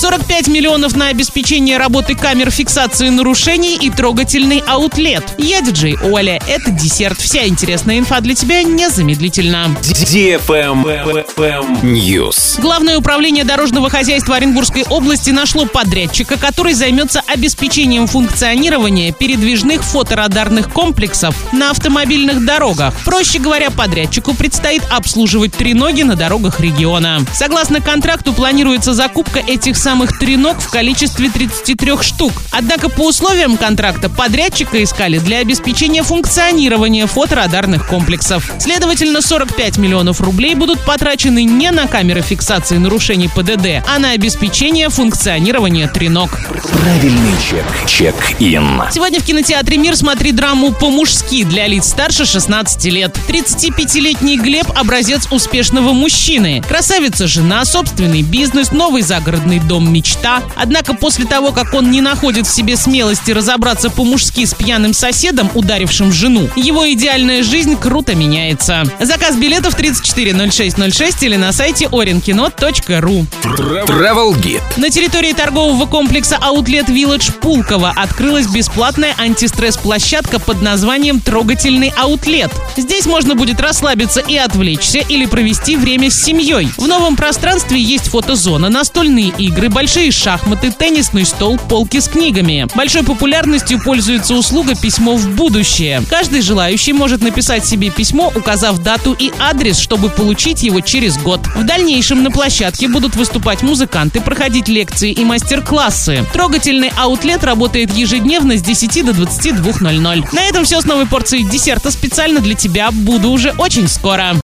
45 миллионов на обеспечение работы камер фиксации нарушений и трогательный аутлет. Я диджей Оля. Это десерт. Вся интересная инфа для тебя незамедлительно. News. Главное управление дорожного хозяйства Оренбургской области нашло подрядчика, который займется обеспечением функционирования передвижных фоторадарных комплексов на автомобильных дорогах. Проще говоря, подрядчику предстоит обслуживать треноги на дорогах региона. Согласно контракту, планируется закупка этих самых треног в количестве 33 штук. Однако по условиям контракта подрядчика искали для обеспечения функционирования фоторадарных комплексов. Следовательно, 45 миллионов рублей будут потрачены не на камеры фиксации нарушений ПДД, а на обеспечение функционирования треног. Правильный чек. Чек-ин. Сегодня в кинотеатре «Мир» смотри драму «По-мужски» для лиц старше 16 лет. 35-летний Глеб – образец успешного мужчины. Красавица жена, собственный бизнес, новый загородный дом мечта. Однако после того, как он не находит в себе смелости разобраться по-мужски с пьяным соседом, ударившим жену, его идеальная жизнь круто меняется. Заказ билетов 340606 или на сайте orinkino.ru. Travel Guide. На территории торгового комплекса Outlet Village Пулково открылась бесплатная антистресс-площадка под названием «Трогательный аутлет». Здесь можно будет расслабиться и отвлечься или провести время с семьей. В новом пространстве есть фотозона, настольные большие шахматы, теннисный стол, полки с книгами. Большой популярностью пользуется услуга «Письмо в будущее». Каждый желающий может написать себе письмо, указав дату и адрес, чтобы получить его через год. В дальнейшем на площадке будут выступать музыканты, проходить лекции и мастер-классы. Трогательный аутлет работает ежедневно с 10 до 22.00. На этом все с новой порцией десерта специально для тебя. Буду уже очень скоро.